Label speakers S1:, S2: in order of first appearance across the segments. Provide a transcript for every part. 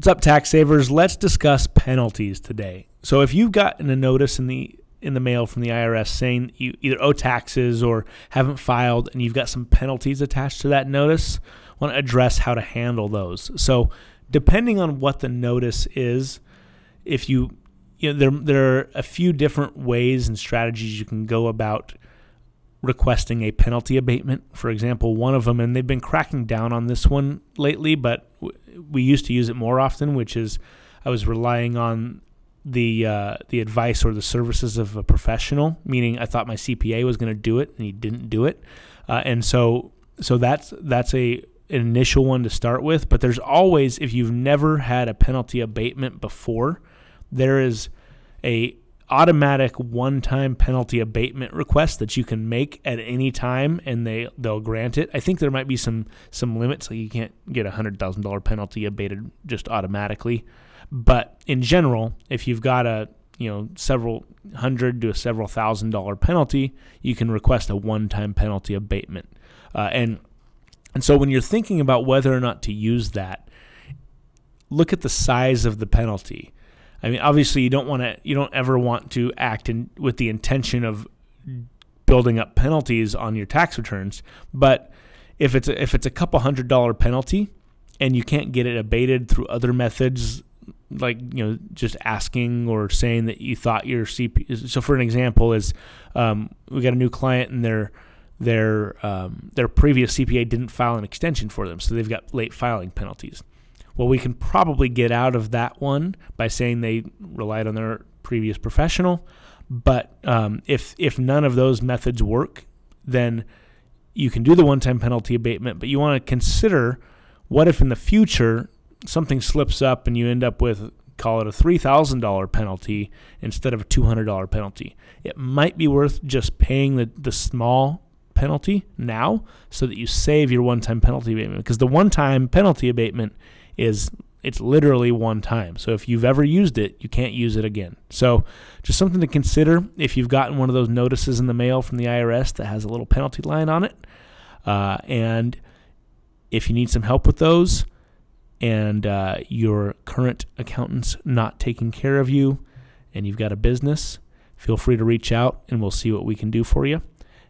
S1: What's up, tax savers? Let's discuss penalties today. So, if you've gotten a notice in the in the mail from the IRS saying you either owe taxes or haven't filed, and you've got some penalties attached to that notice, I want to address how to handle those. So, depending on what the notice is, if you you know there there are a few different ways and strategies you can go about requesting a penalty abatement. For example, one of them, and they've been cracking down on this one lately, but we used to use it more often, which is I was relying on the uh, the advice or the services of a professional, meaning I thought my CPA was going to do it and he didn't do it, uh, and so so that's that's a an initial one to start with. But there's always if you've never had a penalty abatement before, there is a automatic one-time penalty abatement request that you can make at any time and they they'll grant it. I think there might be some some limits like you can't get a $100,000 penalty abated just automatically. But in general, if you've got a, you know, several hundred to a several thousand dollar penalty, you can request a one-time penalty abatement. Uh, and and so when you're thinking about whether or not to use that, look at the size of the penalty I mean, obviously, you don't want to, you don't ever want to act in with the intention of building up penalties on your tax returns. But if it's a, if it's a couple hundred dollar penalty and you can't get it abated through other methods, like you know, just asking or saying that you thought your CP. So, for an example, is um, we got a new client and their their um, their previous CPA didn't file an extension for them, so they've got late filing penalties. Well, we can probably get out of that one by saying they relied on their previous professional. But um, if if none of those methods work, then you can do the one-time penalty abatement. But you want to consider what if in the future something slips up and you end up with call it a $3,000 penalty instead of a $200 penalty. It might be worth just paying the, the small penalty now so that you save your one time penalty abatement because the one time penalty abatement is it's literally one time. So if you've ever used it, you can't use it again. So just something to consider if you've gotten one of those notices in the mail from the IRS that has a little penalty line on it. Uh, and if you need some help with those and uh, your current accountant's not taking care of you and you've got a business, feel free to reach out and we'll see what we can do for you.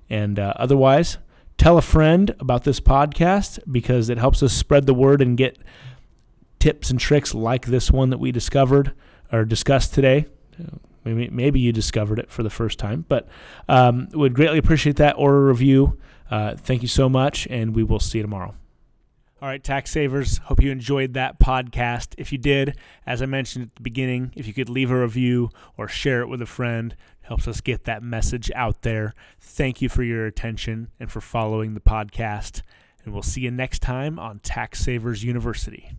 S1: And uh, otherwise, tell a friend about this podcast because it helps us spread the word and get tips and tricks like this one that we discovered or discussed today. Maybe, maybe you discovered it for the first time, but um, would greatly appreciate that or a review. Uh, thank you so much, and we will see you tomorrow. All right, tax savers, hope you enjoyed that podcast. If you did, as I mentioned at the beginning, if you could leave a review or share it with a friend, helps us get that message out there. Thank you for your attention and for following the podcast. And we'll see you next time on Tax Savers University.